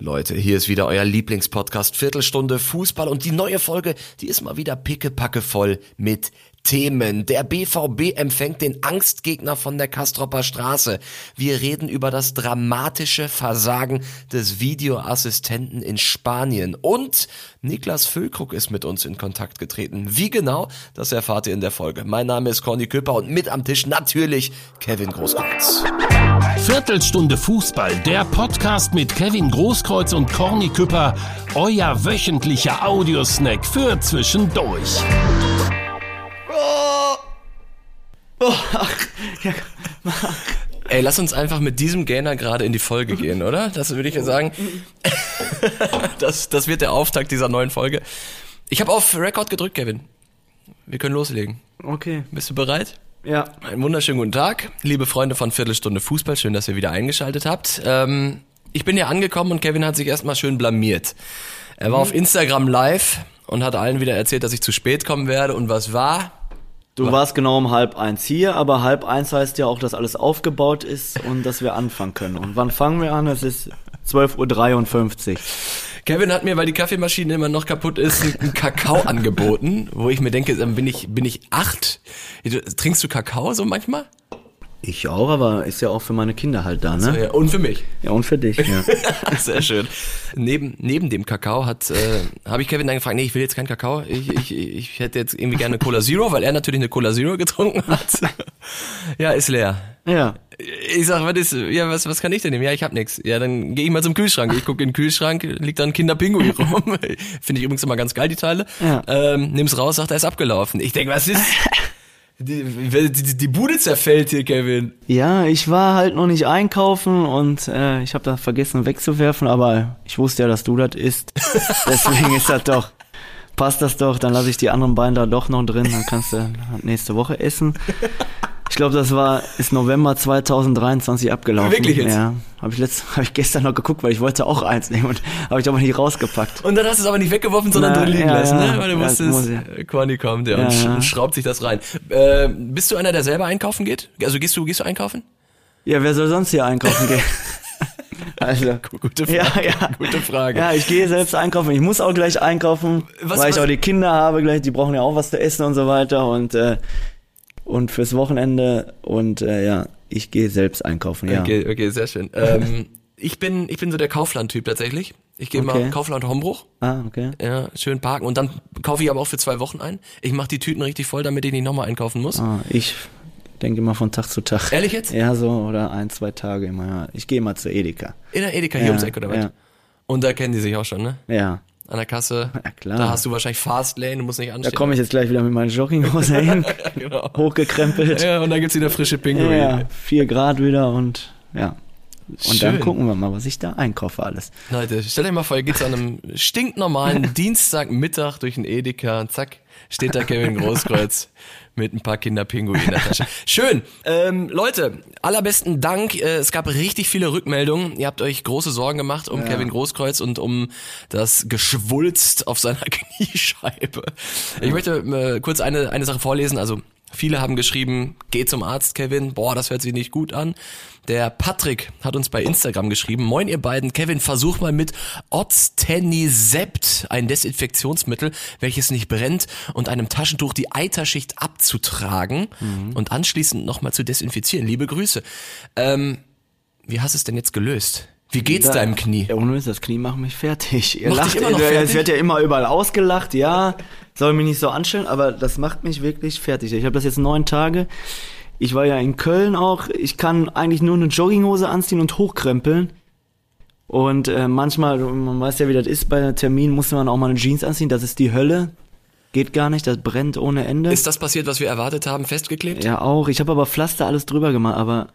Leute, hier ist wieder euer Lieblingspodcast Viertelstunde Fußball und die neue Folge, die ist mal wieder pickepacke voll mit Themen. Der BVB empfängt den Angstgegner von der Kastropper Straße. Wir reden über das dramatische Versagen des Videoassistenten in Spanien und Niklas Füllkrug ist mit uns in Kontakt getreten. Wie genau, das erfahrt ihr in der Folge. Mein Name ist Corny Küpper und mit am Tisch natürlich Kevin Großkreuz. Viertelstunde Fußball, der Podcast mit Kevin Großkreuz und Corny Küpper, euer wöchentlicher Audiosnack für zwischendurch. Oh. Ach, ja, Ey, lass uns einfach mit diesem Gainer gerade in die Folge gehen, oder? Das würde ich ja sagen. das, das wird der Auftakt dieser neuen Folge. Ich habe auf Record gedrückt, Kevin. Wir können loslegen. Okay. Bist du bereit? Ja. Einen wunderschönen guten Tag, liebe Freunde von Viertelstunde Fußball. Schön, dass ihr wieder eingeschaltet habt. Ähm, ich bin hier angekommen und Kevin hat sich erstmal schön blamiert. Er war mhm. auf Instagram live und hat allen wieder erzählt, dass ich zu spät kommen werde. Und was war? Du warst genau um halb eins hier, aber halb eins heißt ja auch, dass alles aufgebaut ist und dass wir anfangen können. Und wann fangen wir an? Es ist 12.53 Uhr. Kevin hat mir, weil die Kaffeemaschine immer noch kaputt ist, einen Kakao angeboten, wo ich mir denke, bin ich, bin ich acht? Trinkst du Kakao so manchmal? Ich auch, aber ist ja auch für meine Kinder halt da, ne? Also, ja, und für mich. Ja, und für dich, ja. Sehr schön. Neben, neben dem Kakao hat, äh, habe ich Kevin dann gefragt, nee, ich will jetzt keinen Kakao, ich, ich, ich hätte jetzt irgendwie gerne Cola Zero, weil er natürlich eine Cola Zero getrunken hat. ja, ist leer. Ja. Ich sag, was ist, ja, was, was kann ich denn nehmen? Ja, ich hab nix. Ja, dann gehe ich mal zum Kühlschrank. Ich gucke in den Kühlschrank, liegt da ein Kinderpinguin rum. Finde ich übrigens immer ganz geil, die Teile. Ja. Ähm, nimm's raus, sagt, er ist abgelaufen. Ich denk, was ist... Die, die, die Bude zerfällt hier, Kevin. Ja, ich war halt noch nicht einkaufen und äh, ich habe da vergessen wegzuwerfen, aber ich wusste ja, dass du das isst. Deswegen ist das doch, passt das doch, dann lasse ich die anderen beiden da doch noch drin, dann kannst du nächste Woche essen. Ich glaube, das war ist November 2023 abgelaufen. Wirklich jetzt? Ja, habe ich letzt, habe ich gestern noch geguckt, weil ich wollte auch eins nehmen und habe ich aber nicht rausgepackt. Und dann hast du es aber nicht weggeworfen, sondern Na, drin liegen ja, lassen, ja, ne? Weil du ja, wusstest, Quani kommt ja, und, und schraubt sich das rein. Äh, bist du einer, der selber einkaufen geht? Also gehst du gehst du einkaufen? Ja, wer soll sonst hier einkaufen gehen? Also, gute Frage. Ja, ja. Gute Frage. Ja, ich gehe selbst einkaufen. Ich muss auch gleich einkaufen, was, weil was? ich auch die Kinder habe gleich. Die brauchen ja auch was zu essen und so weiter. Und äh, und fürs Wochenende und äh, ja, ich gehe selbst einkaufen, ja. Okay, okay, sehr schön. Ähm, ich bin ich bin so der Kaufland-Typ tatsächlich. Ich gehe okay. mal Kaufland Hombruch. Ah, okay. Ja, schön parken und dann kaufe ich aber auch für zwei Wochen ein. Ich mache die Tüten richtig voll, damit ich nicht nochmal einkaufen muss. Ah, ich denke immer von Tag zu Tag. Ehrlich jetzt? Ja, so oder ein, zwei Tage immer. Ja. Ich gehe mal zur Edeka. In der Edeka hier ja, ums Eck oder was? Ja. Und da kennen die sich auch schon, ne? Ja an der Kasse. Ja, klar. Da hast du wahrscheinlich Fastlane, du musst nicht anstehen. Da komme ich jetzt gleich wieder mit meinen Jogginghose hin, genau. hochgekrempelt. Ja, und dann gibt's wieder frische Pinguine. Ja, vier Grad wieder und ja. Und Schön. dann gucken wir mal, was ich da einkaufe alles. Leute, stell dir mal vor, ihr geht an einem stinknormalen Dienstagmittag durch den Edeka und zack, steht da Kevin Großkreuz mit ein paar Kinderpinguinen in der Tasche. Schön. Ähm, Leute, allerbesten Dank. Äh, es gab richtig viele Rückmeldungen. Ihr habt euch große Sorgen gemacht um ja. Kevin Großkreuz und um das Geschwulst auf seiner Kniescheibe. Ich möchte äh, kurz eine, eine Sache vorlesen. Also Viele haben geschrieben, geh zum Arzt, Kevin. Boah, das hört sich nicht gut an. Der Patrick hat uns bei Instagram geschrieben, moin ihr beiden, Kevin, versuch mal mit Oztenisept, ein Desinfektionsmittel, welches nicht brennt, und einem Taschentuch die Eiterschicht abzutragen mhm. und anschließend nochmal zu desinfizieren. Liebe Grüße. Ähm, wie hast du es denn jetzt gelöst? Wie geht's da, deinem Knie? Ja, ohne das Knie macht mich fertig. Ihr macht lacht, immer noch fertig? Es wird ja immer überall ausgelacht, ja. Soll mich nicht so anstellen, aber das macht mich wirklich fertig. Ich habe das jetzt neun Tage. Ich war ja in Köln auch. Ich kann eigentlich nur eine Jogginghose anziehen und hochkrempeln. Und äh, manchmal, man weiß ja, wie das ist, bei Termin muss man auch mal eine Jeans anziehen. Das ist die Hölle. Geht gar nicht, das brennt ohne Ende. Ist das passiert, was wir erwartet haben, festgeklebt? Ja, auch. Ich habe aber Pflaster alles drüber gemacht, aber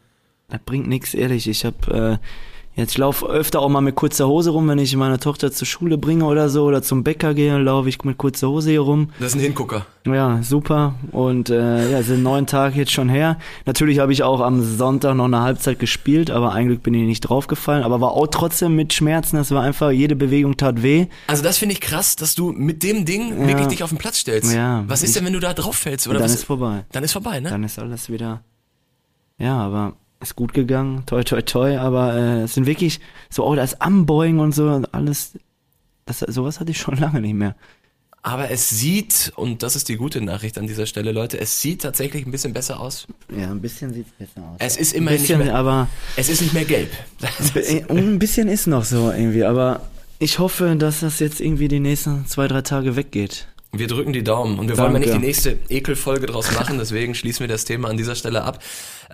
das bringt nichts, ehrlich. Ich habe äh, Jetzt ich laufe öfter auch mal mit kurzer Hose rum, wenn ich meine Tochter zur Schule bringe oder so oder zum Bäcker gehe, laufe ich mit kurzer Hose hier rum. Das ist ein Hingucker. Ja, super. Und äh, ja, sind neun Tage jetzt schon her. Natürlich habe ich auch am Sonntag noch eine Halbzeit gespielt, aber eigentlich bin ich nicht draufgefallen. Aber war auch trotzdem mit Schmerzen. Das war einfach, jede Bewegung tat weh. Also das finde ich krass, dass du mit dem Ding ja. wirklich dich auf den Platz stellst. Ja. Was ist ich, denn, wenn du da drauf fällst? Oder dann was? ist vorbei. Dann ist vorbei, ne? Dann ist alles wieder. Ja, aber ist gut gegangen, toi toi toi, aber äh, es sind wirklich so, oh, das Anbeugen und so, alles, das, sowas hatte ich schon lange nicht mehr. Aber es sieht, und das ist die gute Nachricht an dieser Stelle, Leute, es sieht tatsächlich ein bisschen besser aus. Ja, ein bisschen sieht's besser aus. Es ist ein immerhin bisschen, nicht mehr, aber es ist nicht mehr gelb. äh, ein bisschen ist noch so irgendwie, aber ich hoffe, dass das jetzt irgendwie die nächsten zwei, drei Tage weggeht. Wir drücken die Daumen und wir wollen mal Danke. nicht die nächste Ekelfolge draus machen, deswegen schließen wir das Thema an dieser Stelle ab.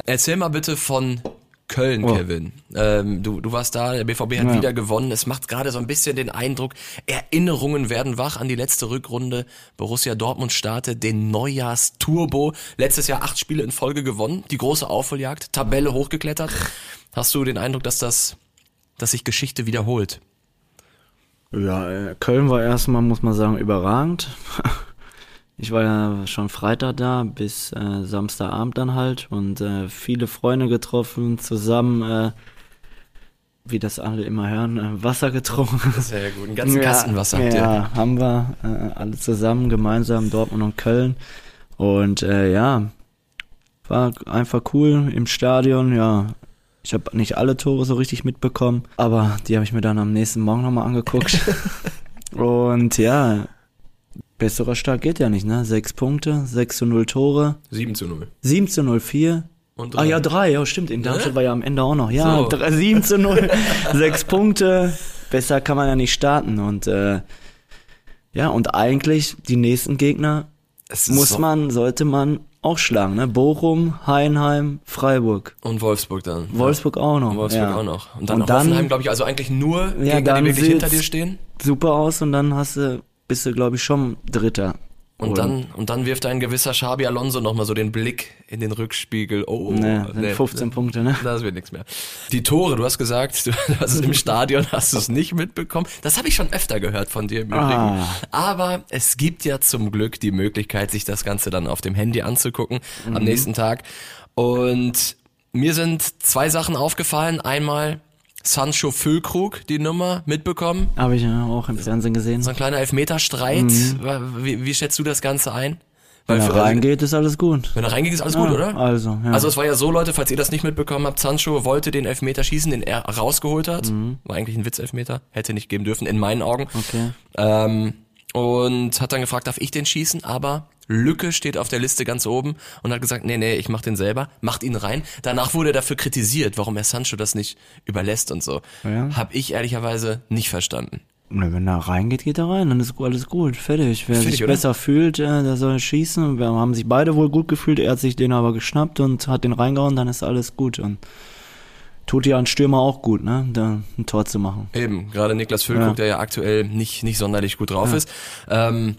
Erzähl mal bitte von Köln, Oh. Kevin. Ähm, du, du warst da, der BVB hat Ja. wieder gewonnen. Es macht gerade so ein bisschen den Eindruck, Erinnerungen werden wach an die letzte Rückrunde. Borussia Dortmund startet den Neujahrsturbo. Letztes Jahr acht Spiele in Folge gewonnen, die große Aufholjagd, Tabelle hochgeklettert. Hast du den Eindruck, dass das, dass sich Geschichte wiederholt? Ja, äh, Köln war erstmal, muss man sagen, überragend. Ich war ja schon Freitag da, bis äh, Samstagabend dann halt und äh, viele Freunde getroffen, zusammen, äh, wie das alle immer hören, äh, Wasser getrunken. Sehr gut. Einen ganzen Kasten Wasser ihr. Ja, haben wir äh, alle zusammen, gemeinsam, Dortmund und Köln. Und ja, war einfach cool im Stadion, ja. Ich habe nicht alle Tore so richtig mitbekommen, aber die habe ich mir dann am nächsten Morgen nochmal angeguckt. und ja, besserer Start geht ja nicht, ne? Sechs Punkte, 6 zu 0 Tore, 7 zu 0. 7 zu 0, 4. Und Ah drei. ja, drei, ja stimmt, in Darmstadt war ja am Ende auch noch. Ja, So. drei- 7 zu 0, 6 Punkte, besser kann man ja nicht starten. Und äh, ja, und eigentlich die nächsten Gegner muss so- man, sollte man auch schlagen, ne? Bochum, Heinheim, Freiburg, Und Wolfsburg dann. Wolfsburg auch noch. Und Wolfsburg ja. auch noch. Und dann, Und dann- Hoffenheim, glaube ich, also eigentlich nur Ja, Gegner, die wirklich hinter dir stehen. Super aus und dann hast du, bist du, glaube ich, schon Dritter. Und Oder? dann, und dann wirft ein gewisser Xabi Alonso nochmal so den Blick in den Rückspiegel. Oh, oh Ne, nee, 15 Punkte, ne? Das wird nichts mehr. Die Tore, du hast gesagt, du hast es im Stadion, hast du es nicht mitbekommen. Das habe ich schon öfter gehört von dir im Übrigen. Ah. Aber es gibt ja zum Glück die Möglichkeit, sich das Ganze dann auf dem Handy anzugucken Mhm. am nächsten Tag. Und mir sind zwei Sachen aufgefallen. Einmal Sancho Füllkrug, die Nummer, mitbekommen. Habe ich ja auch im Fernsehen gesehen. So ein kleiner Elfmeterstreit. Wie, wie schätzt du das Ganze ein? Wenn er reingeht, ist alles gut. Wenn er reingeht, ist alles Ja, gut, oder? Also, ja. Also es war ja so, Leute, falls ihr das nicht mitbekommen habt, Sancho wollte den Elfmeter schießen, den er rausgeholt hat. War eigentlich ein Witzelfmeter, hätte nicht geben dürfen, in meinen Augen. Mhm. Okay. Ähm, und hat dann gefragt, darf ich den schießen? Aber Lücke steht auf der Liste ganz oben und hat gesagt, nee, nee, ich mach den selber, macht ihn rein. Danach wurde er dafür kritisiert, warum er Sancho das nicht überlässt und so. Ja. Hab ich ehrlicherweise nicht verstanden. Wenn er reingeht, geht er rein, dann ist alles gut, fertig. Wer Fertig, sich oder? besser fühlt, äh, der soll schießen. Wir haben sich beide wohl gut gefühlt, er hat sich den aber geschnappt und hat den reingehauen, dann ist alles gut. Und tut ja ein Stürmer auch gut, ne, da ein Tor zu machen. Eben, gerade Niklas Füllkrug, Ja. der ja aktuell nicht, nicht sonderlich gut drauf ist. Ähm,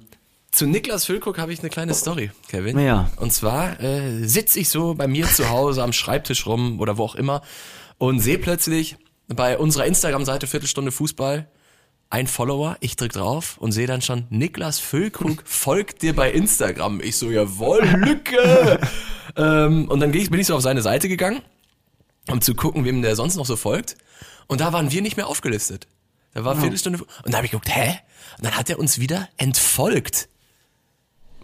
zu Niklas Füllkrug habe ich eine kleine Story, Kevin. Ja. Und zwar äh, sitze ich so bei mir zu Hause am Schreibtisch rum oder wo auch immer und sehe plötzlich bei unserer Instagram-Seite Viertelstunde Fußball ein Follower, ich drück drauf und sehe dann schon, Niklas Füllkrug folgt dir bei Instagram. Ich so, jawohl, Lücke! ähm, und dann bin ich so auf seine Seite gegangen um zu gucken, wem der sonst noch so folgt. Und da waren wir nicht mehr aufgelistet. Da war Viertelstunde. Und da habe ich geguckt, hä? Und dann hat er uns wieder entfolgt.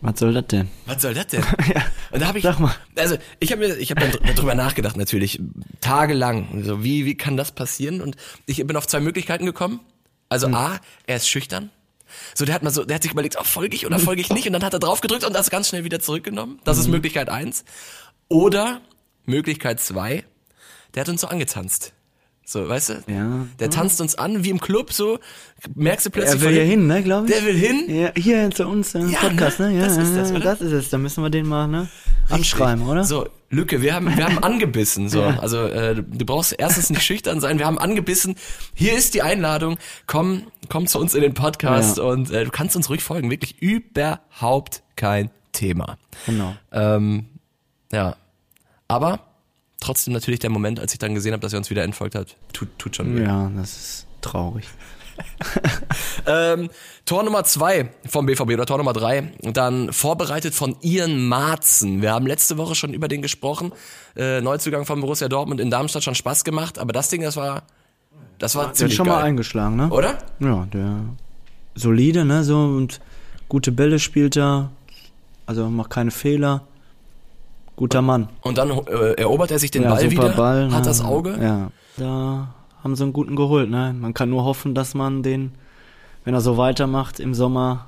Was soll das denn? Was soll das denn? Und da habe ich, Sag mal. also ich habe mir, ich habe dann dr- darüber nachgedacht natürlich tagelang. So wie wie kann das passieren? Und ich bin auf zwei Möglichkeiten gekommen. Also a, er ist schüchtern. So der hat mal so, der hat sich überlegt, oh, folge ich oder folge ich nicht? Und dann hat er drauf gedrückt und das ganz schnell wieder zurückgenommen. Das ist Möglichkeit eins. Oder Möglichkeit zwei, der hat uns so angetanzt. So, weißt du? Ja. Der tanzt uns an, wie im Club, so, merkst du plötzlich. Er will hier hin, ne, glaube ich. Der will hin. Ja, hier zu uns im Ja, Podcast, ne? ne? Ja, Das ist das, oder? das ist es. Dann müssen wir den mal, ne? Anschreiben, oder? So, Lücke, wir haben, wir haben angebissen. So, Ja. also äh, du brauchst erstens nicht schüchtern sein. Wir haben angebissen. Hier ist die Einladung. Komm, komm zu uns in den Podcast Ja. und äh, du kannst uns ruhig folgen. Wirklich überhaupt kein Thema. Genau. Ähm, ja, aber trotzdem natürlich der Moment, als ich dann gesehen habe, dass er uns wieder entfolgt hat, tut, tut schon weh. Ja, das ist traurig. Ähm, Tor Nummer zwei vom BVB oder Tor Nummer drei, dann vorbereitet von Ian Marzen. Wir haben letzte Woche schon über den gesprochen. Äh, Neuzugang von Borussia Dortmund in Darmstadt schon Spaß gemacht, aber das Ding, das war, das war Der hat ziemlich schon mal geil. eingeschlagen, ne? Oder? Ja, der solide, ne, so und gute Bälle spielt er. Also macht keine Fehler. Guter Mann. Und dann äh, erobert er sich den ja, Ball super wieder, Ball, hat ne? das Auge. Ja. Da haben sie einen guten geholt, ne? Man kann nur hoffen, dass man den, wenn er so weitermacht, im Sommer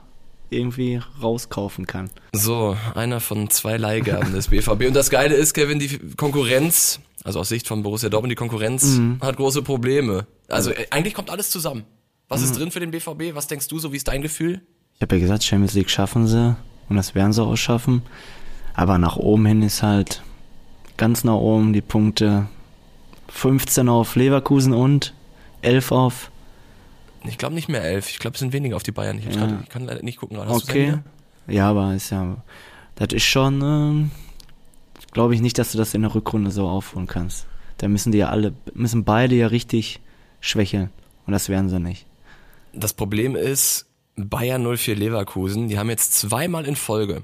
irgendwie rauskaufen kann. So, einer von zwei Leihgaben des BVB. Und das Geile ist, Kevin, die Konkurrenz, also aus Sicht von Borussia Dortmund, die Konkurrenz Mhm. hat große Probleme. Also äh, eigentlich kommt alles zusammen. Was Mhm. ist drin für den BVB? Was denkst du so? Wie ist dein Gefühl? Ich habe ja gesagt, Champions League schaffen sie und das werden sie auch schaffen. Aber nach oben hin ist halt ganz nach oben die Punkte 15 auf Leverkusen und 11 auf. Ich glaube nicht mehr elf. Ich glaube, es sind weniger auf die Bayern. Ich, Ja. grad, ich kann leider nicht gucken. Okay. Ja, aber ist ja. Das ist schon. Ähm, Glaube ich nicht, dass du das in der Rückrunde so aufholen kannst. Da müssen die ja alle, müssen beide ja richtig schwächeln. Und das werden sie nicht. Das Problem ist, Bayern 04 Leverkusen, die haben jetzt zweimal in Folge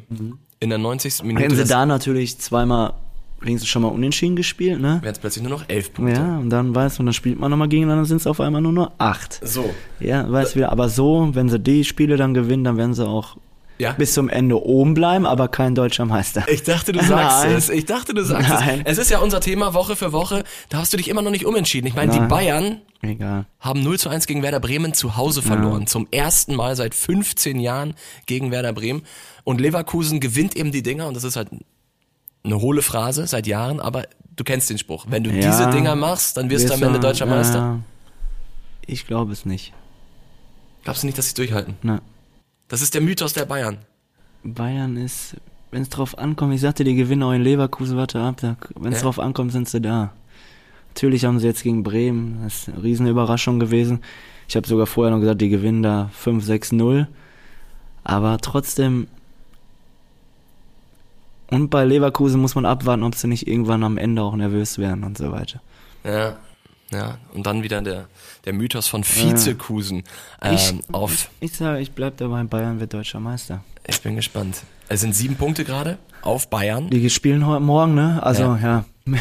in der 90. Minute Hätten sie da natürlich zweimal wenigstens schon mal unentschieden gespielt, ne? wären es plötzlich nur noch elf Punkte. Ja, und dann weiß man, dann spielt man nochmal gegeneinander, sind es auf einmal nur noch acht. So. Ja, weiß wieder. Aber so, wenn sie die Spiele dann gewinnen, dann werden sie auch Ja. bis zum Ende oben bleiben, aber kein deutscher Meister. Ich dachte, du sagst Nein. es. Ich dachte, du sagst Nein. es. Es ist ja unser Thema Woche für Woche. Da hast du dich immer noch nicht umentschieden. Ich meine, die Nein. Bayern Egal. haben 0 zu 1 gegen Werder Bremen zu Hause verloren. Zum ersten Mal seit 15 Jahren gegen Werder Bremen. Und Leverkusen gewinnt eben die Dinger. Und das ist halt eine hohle Phrase seit Jahren. Aber du kennst den Spruch. Wenn du Ja. diese Dinger machst, dann wirst du am Ende deutscher ja, Meister. ja. Ich glaube es nicht. Glaubst du nicht, dass sie durchhalten? Na, Das ist der Mythos der Bayern. Bayern ist, wenn es drauf ankommt, ich sagte, die gewinnen auch in Leverkusen, warte ab, wenn es Ja. drauf ankommt, sind sie da. Natürlich haben sie jetzt gegen Bremen, das ist eine riesen Überraschung gewesen. Ich habe sogar vorher noch gesagt, die gewinnen da 5-6-0. Aber trotzdem, und bei Leverkusen muss man abwarten, ob sie nicht irgendwann am Ende auch nervös werden und so weiter. Ja. Ja, und dann wieder der, der Mythos von Vizekusen Ich- ähm, auf Ich sage, ich bleib dabei, Bayern wird deutscher Meister. Ich bin gespannt. Es sind sieben Punkte gerade auf Bayern. Die spielen heute Morgen, ne? Also, ja.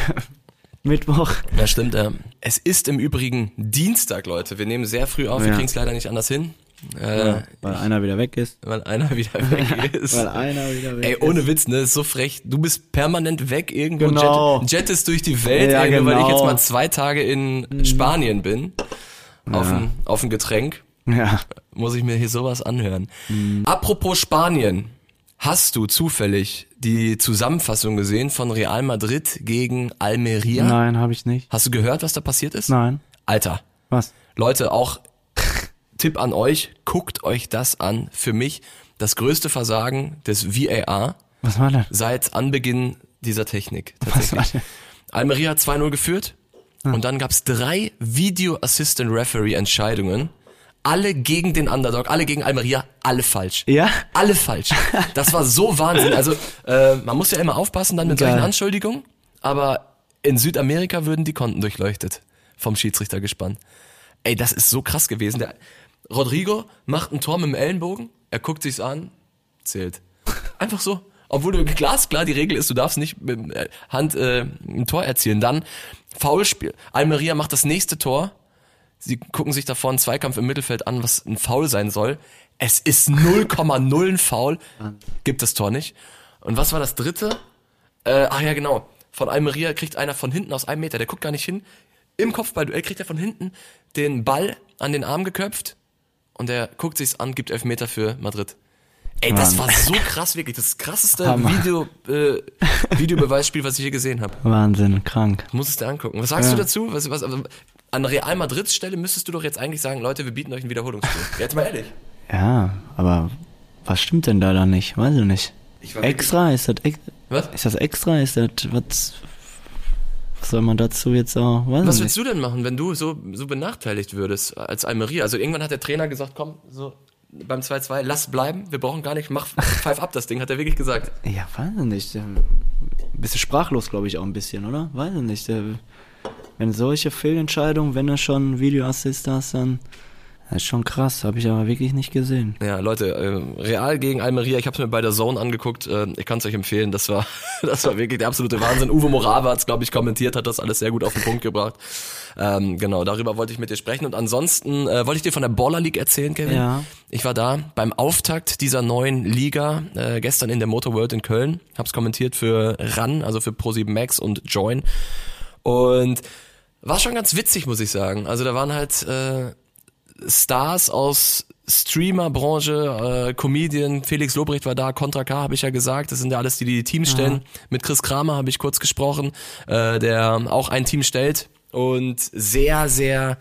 Mittwoch. Ja, stimmt. Ähm, es ist im Übrigen Dienstag, Leute. Wir nehmen sehr früh auf. Wir Ja. kriegen es leider nicht anders hin. Äh, weil einer wieder weg ist. weil einer wieder weg ist. Weil einer wieder weg Ey, ist. ohne Witz, ne? Ist so frech. Du bist permanent weg irgendwo. Genau. Jet, jettest durch die Welt, Ja, ey, nur weil ich genau. jetzt mal zwei Tage in Spanien bin. Auf, ein, auf ein Getränk. Ja. Muss ich mir hier sowas anhören. Mhm. Apropos Spanien. Hast du zufällig die Zusammenfassung gesehen von Real Madrid gegen Almeria? Nein, habe ich nicht. Hast du gehört, was da passiert ist? Nein. Alter, Was? Leute, auch Tipp an euch, guckt euch das an. Für mich das größte Versagen des VAR Was war denn? seit Anbeginn dieser Technik. Was war Tatsächlich. denn? Almeria hat 2-0 geführt und dann gab's drei Video Assistant Referee Entscheidungen. Alle gegen den Underdog, alle gegen Almeria, alle falsch. Ja? Alle falsch. Das war so Wahnsinn. Also äh, man muss ja immer aufpassen dann mit Geil. solchen Anschuldigungen, aber in Südamerika würden die Konten durchleuchtet vom Schiedsrichtergespann. Ey, das ist so krass gewesen. Der Rodrigo macht ein Tor mit dem Ellenbogen, er guckt sich's an, zählt. Einfach so. Obwohl du glasklar, die Regel ist, du darfst nicht mit der Hand äh, ein Tor erzielen. Dann Foulspiel. Almeria macht das nächste Tor. Sie gucken sich davor einen Zweikampf im Mittelfeld an, was ein Foul sein soll. Es ist 0,0 ein Foul. Gibt das Tor nicht. Und was war das dritte? Äh, ach ja, genau. Von Almeria kriegt einer von hinten aus einem Meter, der guckt gar nicht hin. Im Kopfballduell kriegt er von hinten den Ball an den Arm geköpft und der guckt sich's an, gibt Elfmeter für Madrid. Ey, das Mann. war so krass, wirklich. Das krasseste Hammer. Video, äh, Videobeweisspiel, was ich je gesehen habe. Wahnsinn, krank. Muss es dir angucken. Was sagst Ja. du dazu? Was, was, also, an Real Madrids Stelle müsstest du doch jetzt eigentlich sagen, Leute, wir bieten euch ein Wiederholungsspiel. Jetzt mal ehrlich. Ja, aber was stimmt denn da dann nicht? Weiß ich nicht. Ich Extra? Ist das, ex Was? ist das extra? Ist das, was soll man dazu jetzt auch, weiß Was würdest du denn machen, wenn du so, so benachteiligt würdest als Almeria? Also irgendwann hat der Trainer gesagt, komm, so beim 2-2, lass bleiben, wir brauchen gar nicht, mach, pfeif ab das Ding, hat er wirklich gesagt. Ja, weiß ich nicht. ähm, du sprachlos, glaube ich, auch ein bisschen, oder? Weiß ich nicht. äh, Wenn solche Fehlentscheidungen, wenn du schon Videoassist hast, dann, Das ist schon krass, habe ich aber wirklich nicht gesehen. Ja, Leute, äh, Real gegen Almeria, ich habe es mir bei der Zone angeguckt, äh, ich kann es euch empfehlen, das war das war wirklich der absolute Wahnsinn. Uwe Morava hat es, glaube ich, kommentiert, hat das alles sehr gut auf den Punkt gebracht. Ähm, genau, darüber wollte ich mit dir sprechen und ansonsten äh, wollte ich dir von der Baller League erzählen, Kevin. Ja. Ich war da beim Auftakt dieser neuen Liga, äh, gestern in der Motor World in Köln, hab's kommentiert für RAN, also für Pro7 Max und Join und war schon ganz witzig, muss ich sagen. Also da waren halt äh, Stars aus Streamer-Branche, äh, Comedian, Felix Lobrecht war da, Contra K habe ich ja gesagt, das sind ja alles die, die die Teams stellen. Mit Chris Kramer habe ich kurz gesprochen, äh, der auch ein Team stellt und sehr, sehr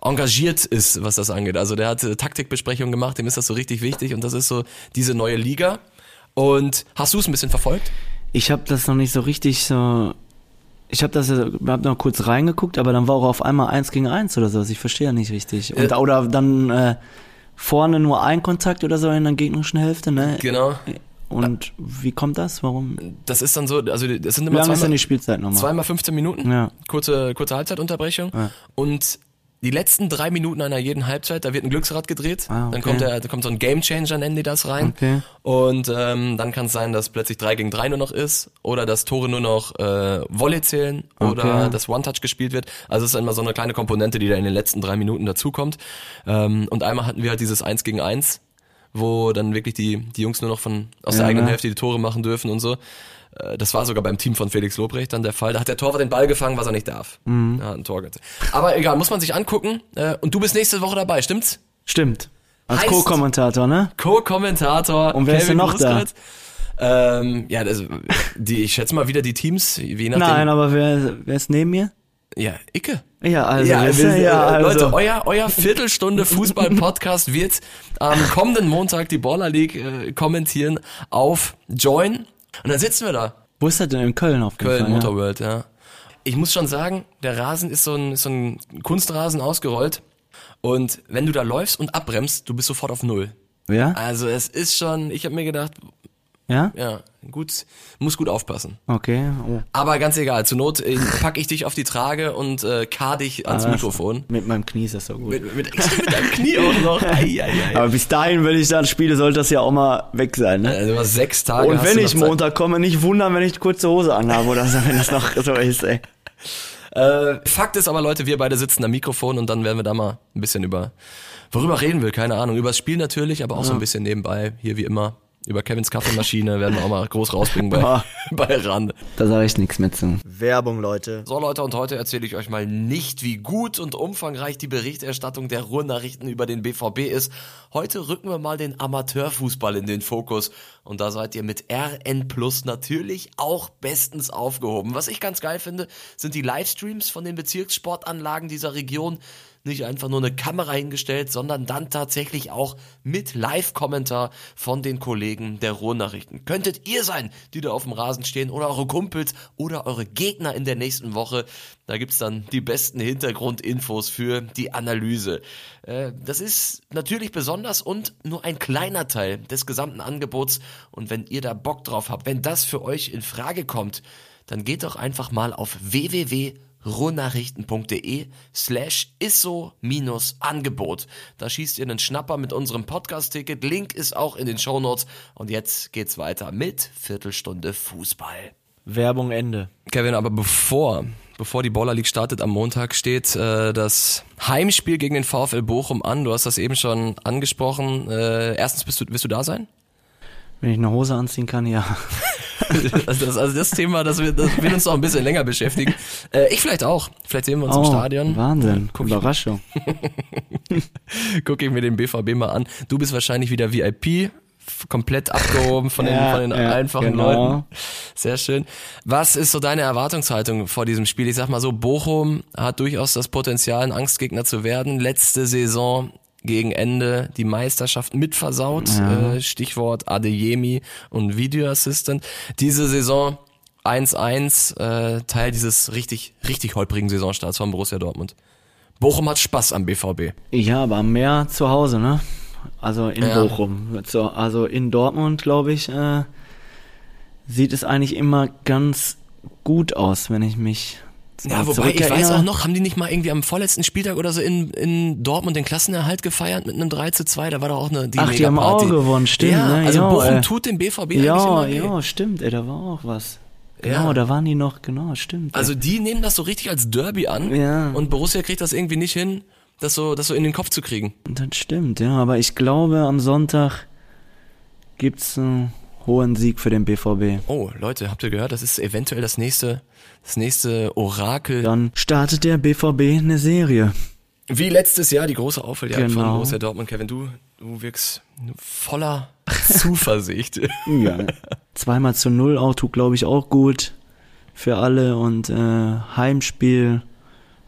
engagiert ist, was das angeht. Also der hat äh, Taktikbesprechungen gemacht, dem ist das so richtig wichtig und das ist so diese neue Liga. Und hast du es ein bisschen verfolgt? Ich habe das noch nicht so richtig so. Ich habe das, hab noch kurz reingeguckt, aber dann war auch auf einmal eins gegen eins oder so. Ich verstehe nicht richtig. Und, Ja. Oder dann äh, vorne nur ein Kontakt oder so in der gegnerischen Hälfte, ne? Genau. Und wie kommt das? Warum? Das ist dann so, also das sind Wie immer lange ist denn zweimal, die Spielzeit nochmal? zweimal 15 Minuten, Ja. kurze, kurze Halbzeitunterbrechung Ja. und die letzten drei Minuten einer jeden Halbzeit, da wird ein Glücksrad gedreht, Ah, okay. dann kommt der, da kommt so ein Gamechanger, nennen die das rein Okay. und ähm, dann kann es sein, dass plötzlich 3 gegen 3 nur noch ist oder dass Tore nur noch äh, Volley zählen oder Okay. dass One-Touch gespielt wird. Also es ist immer so eine kleine Komponente, die da in den letzten drei Minuten dazukommt. Ähm, und einmal hatten wir halt dieses 1 gegen 1, wo dann wirklich die, die Jungs nur noch von aus der Ja, eigenen ne? Hälfte die Tore machen dürfen und so. Äh, Das war sogar beim Team von Felix Lobrecht dann der Fall. Da hat der Torwart den Ball gefangen, was er nicht darf. Mhm. Ja, ein Tor. Aber egal, muss man sich angucken. Äh, Und du bist nächste Woche dabei, stimmt's? Stimmt. Als Co-Kommentator, ne? Co-Kommentator. Und wer ist denn noch da? Gruskreuz. Ähm, ja, das, die, ich schätze mal wieder die Teams, je nachdem. Nein, aber wer, wer ist neben mir? Ja, Icke. Ja, also, ja, ja, ja, äh, also. Leute, euer, euer Viertelstunde Fußball-Podcast wird am kommenden Montag die Baller League äh, kommentieren auf Join. Und dann sitzen wir da. Wo ist das denn in Köln auf Köln, Fall, Motor World, ja. Ich muss schon sagen, der Rasen ist so ein, so ein Kunstrasen ausgerollt. Und wenn du da läufst und abbremst, du bist sofort auf Null. Ja? Ja? Also es ist schon, ich habe mir gedacht, Ja? ja, gut, muss gut aufpassen. Okay. Oh. Aber ganz egal, zur Not äh, pack ich dich auf die Trage und äh, kar dich ans Ah, Mikrofon. Mit meinem Knie ist das so gut. Mit, mit, mit deinem Knie auch noch. Ei, ei, ei. Aber bis dahin, wenn ich dann spiele, sollte das ja auch mal weg sein, ne? Also sechs Tage Und wenn ich. Montag komme, nicht wundern, wenn ich kurze Hose anhabe oder so, wenn das noch so ist, ey. Äh, Fakt ist aber, Leute, wir beide sitzen am Mikrofon und dann werden wir da mal ein bisschen über, worüber reden wir, keine Ahnung. Über das Spiel natürlich, aber auch so ein bisschen nebenbei, hier wie immer. Über Kevins Kaffeemaschine werden wir auch mal groß rausbringen bei, bei RAN. Da sage ich nichts mehr zu. Werbung, Leute. So Leute, und heute erzähle ich euch mal nicht, wie gut und umfangreich die Berichterstattung der Ruhrnachrichten über den BVB ist. Heute rücken wir mal den Amateurfußball in den Fokus. Und da seid ihr mit RN Plus natürlich auch bestens aufgehoben. Was ich ganz geil finde, sind die Livestreams von den Bezirkssportanlagen dieser Region. Nicht einfach nur eine Kamera hingestellt, sondern dann tatsächlich auch mit Live-Kommentar von den Kollegen der Ruhrnachrichten. Könntet ihr sein, die da auf dem Rasen stehen oder eure Kumpels oder eure Gegner in der nächsten Woche. Da gibt's dann die besten Hintergrundinfos für die Analyse. Äh, das ist natürlich besonders und nur ein kleiner Teil des gesamten Angebots. Und wenn ihr da Bock drauf habt, wenn das für euch in Frage kommt, dann geht doch einfach mal auf www ruhrnachrichten.de slash isso-angebot. Da schießt ihr einen Schnapper mit unserem Podcast-Ticket. Link ist auch in den Shownotes. Und jetzt geht's weiter mit Viertelstunde Fußball. Werbung Ende. Kevin, aber bevor, bevor die Baller League startet am Montag, steht äh, das Heimspiel gegen den VfL Bochum an. Du hast das eben schon angesprochen. Äh, erstens, bist du, wirst du da sein? Wenn ich eine Hose anziehen kann, ja. Also das, also das Thema, das wird, das wird uns noch ein bisschen länger beschäftigen. Äh, ich vielleicht auch. Vielleicht sehen wir uns im Stadion. Oh, Wahnsinn. Guck Überraschung. guck ich mir den BVB mal an. Du bist wahrscheinlich wieder VIP, komplett abgehoben von den, Ja, von den ja, einfachen genau. Leuten. Sehr schön. Was ist so deine Erwartungshaltung vor diesem Spiel? Ich sag mal so, Bochum hat durchaus das Potenzial, ein Angstgegner zu werden. Letzte Saison gegen Ende die Meisterschaft mitversaut. Äh, Stichwort Adeyemi und Video Assistant. Diese Saison 1-1, äh, Teil dieses richtig, richtig holprigen Saisonstarts von Borussia Dortmund. Bochum hat Spaß am BVB. Ja, aber mehr zu Hause, ne? Also in Ja. Bochum. So, also in Dortmund, glaube ich, äh, sieht es eigentlich immer ganz gut aus, wenn ich mich Ja, wobei ich weiß auch noch, haben die nicht mal irgendwie am vorletzten Spieltag oder so in, in Dortmund den Klassenerhalt gefeiert mit einem 3 zu 2, da war doch auch eine die Ach, die haben auch gewonnen, stimmt. Ja, ne? also ja, Bochum ey. tut dem BVB eigentlich Ja, immer ja, stimmt, ey, da war auch was. Genau, Ja. da waren die noch, genau, stimmt. Also die nehmen das so richtig als Derby an Ja. und Borussia kriegt das irgendwie nicht hin, das so, das so in den Kopf zu kriegen. Das stimmt, ja, aber ich glaube, am Sonntag gibt's einen hohen Sieg für den BVB. Oh, Leute, habt ihr gehört? Das ist eventuell das nächste, das nächste Orakel. Dann startet der BVB eine Serie. Wie letztes Jahr die große Aufholjagd von Genau. Borussia Dortmund. Kevin, du, du wirkst voller Zuversicht. Ja. Zweimal zu null auch tut, glaube ich, auch gut für alle und äh, Heimspiel.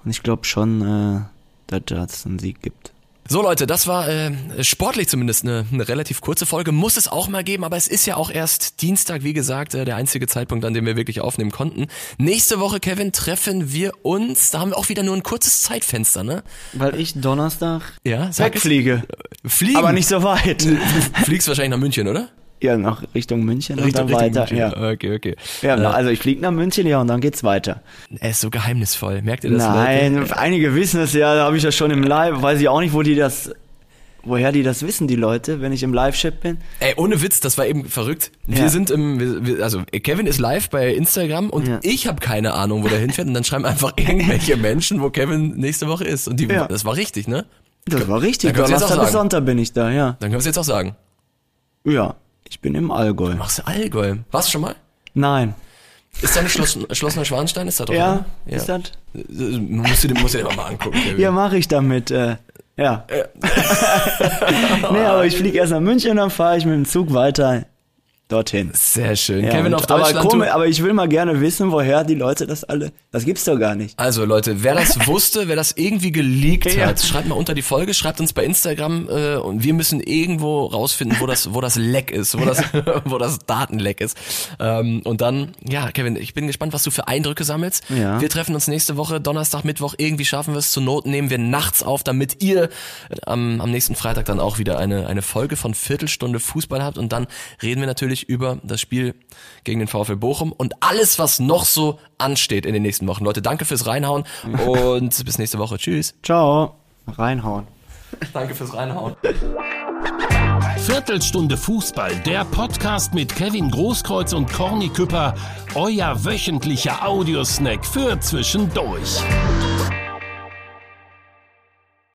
Und ich glaube schon, äh, dass es einen Sieg gibt. So Leute, das war äh, sportlich zumindest eine, eine relativ kurze Folge. Muss es auch mal geben, aber es ist ja auch erst Dienstag, wie gesagt, äh, der einzige Zeitpunkt, an dem wir wirklich aufnehmen konnten. Nächste Woche, Kevin, treffen wir uns. Da haben wir auch wieder nur ein kurzes Zeitfenster, ne? Weil ich Donnerstag Ja, wegfliege. Fliegen. Aber nicht so weit. Du fliegst wahrscheinlich nach München, oder? Ja, nach Richtung München und dann Richtung weiter. München. Ja. Okay, okay. Ja, Äh, also ich fliege nach München, ja, und dann geht's weiter. er ist so geheimnisvoll. Merkt ihr das? Nein, Leute? einige wissen es ja, da habe ich ja schon im Live, weiß ich auch nicht, wo die das, woher die das wissen, die Leute, wenn ich im Live-Chat bin. Ey, ohne Witz, das war eben verrückt. Wir Ja. sind im, wir, also Kevin ist live bei Instagram und Ja. ich habe keine Ahnung, wo der hinfährt und dann schreiben einfach irgendwelche Menschen, wo Kevin nächste Woche ist. Und die, Ja. das war richtig, ne? Das war richtig, Donnerstag bis. Sonntag bin ich da, ja. Dann können wir es jetzt auch sagen. Ja, ich bin im Allgäu. Machst du Allgäu? Warst du schon mal? Nein. Ist da nicht Schloss, Schloss Neuschwanstein? Ist da doch, Ja, oder? ist das? Äh, Musst du dir, musst du dir mal angucken, Kevin. Ja, mache ich damit, äh, ja. nee, aber ich fliege erst nach München, dann fahre ich mit dem Zug weiter dorthin. Sehr schön. Ja, Kevin auf Deutschland. aber, komisch, aber ich will mal gerne wissen, woher die Leute das alle, das gibt's doch gar nicht. Also Leute, wer das wusste, wer das irgendwie geleakt Ja. hat, schreibt mal unter die Folge, schreibt uns bei Instagram äh, und wir müssen irgendwo rausfinden, wo das, wo das Leck ist, wo das, wo das Datenleck ist. Ähm, und dann, ja, Kevin, ich bin gespannt, was du für Eindrücke sammelst. Ja. Wir treffen uns nächste Woche, Donnerstag, Mittwoch, irgendwie schaffen wir es. Zur Not nehmen wir nachts auf, damit ihr am, am nächsten Freitag dann auch wieder eine, eine Folge von Viertelstunde Fußball habt und dann reden wir natürlich über das Spiel gegen den VfL Bochum und alles, was noch so ansteht in den nächsten Wochen. Leute, danke fürs Reinhauen und bis nächste Woche. Tschüss. Ciao. Reinhauen. Danke fürs Reinhauen. Viertelstunde Fußball, der Podcast mit Kevin Großkreuz und Corny Küpper, euer wöchentlicher Audiosnack für zwischendurch.